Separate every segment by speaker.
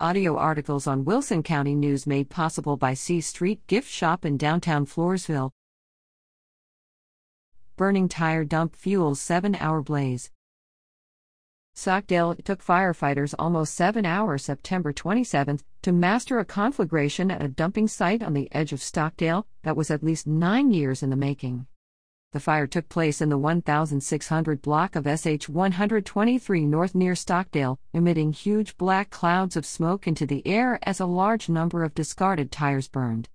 Speaker 1: Audio articles on Wilson County News made possible by C Street Gift Shop in downtown Floresville. Burning tire dump fuels 7 hour blaze. Stockdale it took firefighters almost 7 hours September 27 to master a conflagration at a dumping site on the edge of Stockdale that was at least 9 years in the making. The fire took place in the 1600 block of SH 123 North near Stockdale, emitting huge black clouds of smoke into the air as a large number of discarded tires burned.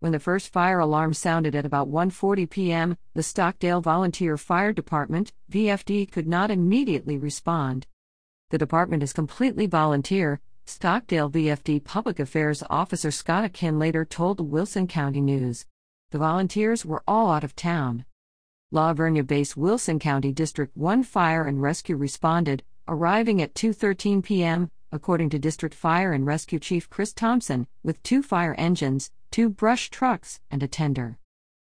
Speaker 1: When the first fire alarm sounded at about 1:40 p.m., the Stockdale Volunteer Fire Department (VFD) could not immediately respond. The department is completely volunteer, Stockdale VFD Public Affairs Officer Scott Akin later told the Wilson County News. The volunteers were all out of town. La Vernia based Wilson County District 1 Fire and Rescue responded, arriving at 2:13 p.m., according to District Fire and Rescue Chief Chris Thompson, with two fire engines, two brush trucks, and a tender.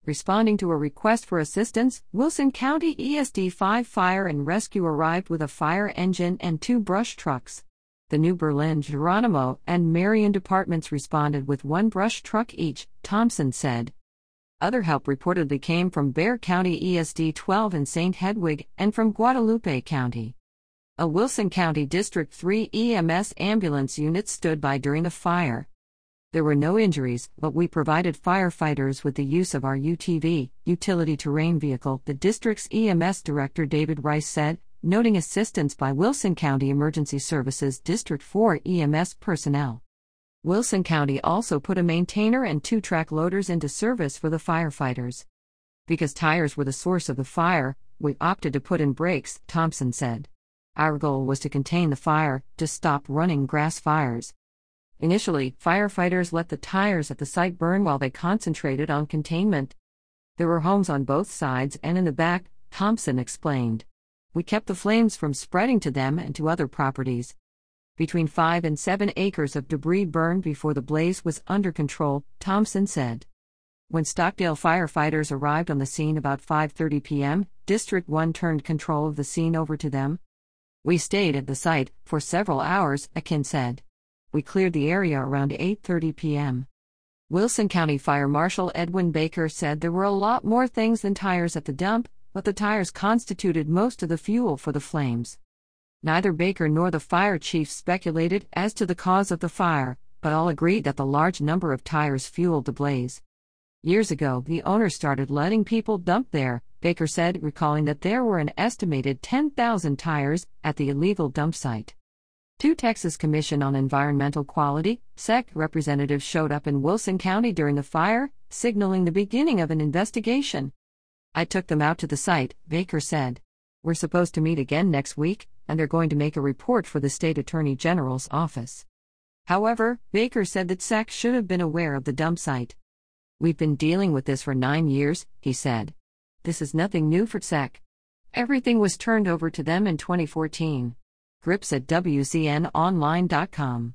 Speaker 1: Responding to a request for assistance, Wilson County ESD 5 Fire and Rescue arrived with a fire engine and two brush trucks. The New Berlin, Geronimo, and Marion departments responded with one brush truck each, Thompson said. Other help reportedly came from Bexar County ESD 12 in St. Hedwig and from Guadalupe County. A Wilson County District 3 EMS ambulance unit stood by during the fire. There were no injuries, but we provided firefighters with the use of our UTV, utility terrain vehicle, the district's EMS director David Rice said, noting assistance by Wilson County Emergency Services District 4 EMS personnel. Wilson County also put a maintainer and two track loaders into service for the firefighters. Because tires were the source of the fire, we opted to put in breaks, Thompson said. Our goal was to contain the fire, to stop running grass fires. Initially, firefighters let the tires at the site burn while they concentrated on containment. There were homes on both sides and in the back, Thompson explained. We kept the flames from spreading to them and to other properties. Between 5 and 7 acres of debris burned before the blaze was under control, Thompson said. When Stockdale firefighters arrived on the scene about 5:30 p.m., District 1 turned control of the scene over to them. We stayed at the site for several hours, Akin said. We cleared the area around 8:30 p.m. Wilson County Fire Marshal Edwin Baker said there were a lot more things than tires at the dump, but the tires constituted most of the fuel for the flames. Neither Baker nor the fire chief speculated as to the cause of the fire, but all agreed that the large number of tires fueled the blaze. Years ago, the owner started letting people dump there, Baker said, recalling that there were an estimated 10,000 tires at the illegal dump site. Two Texas Commission on Environmental Quality, SEC representatives showed up in Wilson County during the fire, signaling the beginning of an investigation. I took them out to the site, Baker said. We're supposed to meet again next week, and they're going to make a report for the state attorney general's office. However, Baker said that SEC should have been aware of the dump site. We've been dealing with this for nine years, he said. This is nothing new for SEC. Everything was turned over to them in 2014. Grips at WCNOnline.com.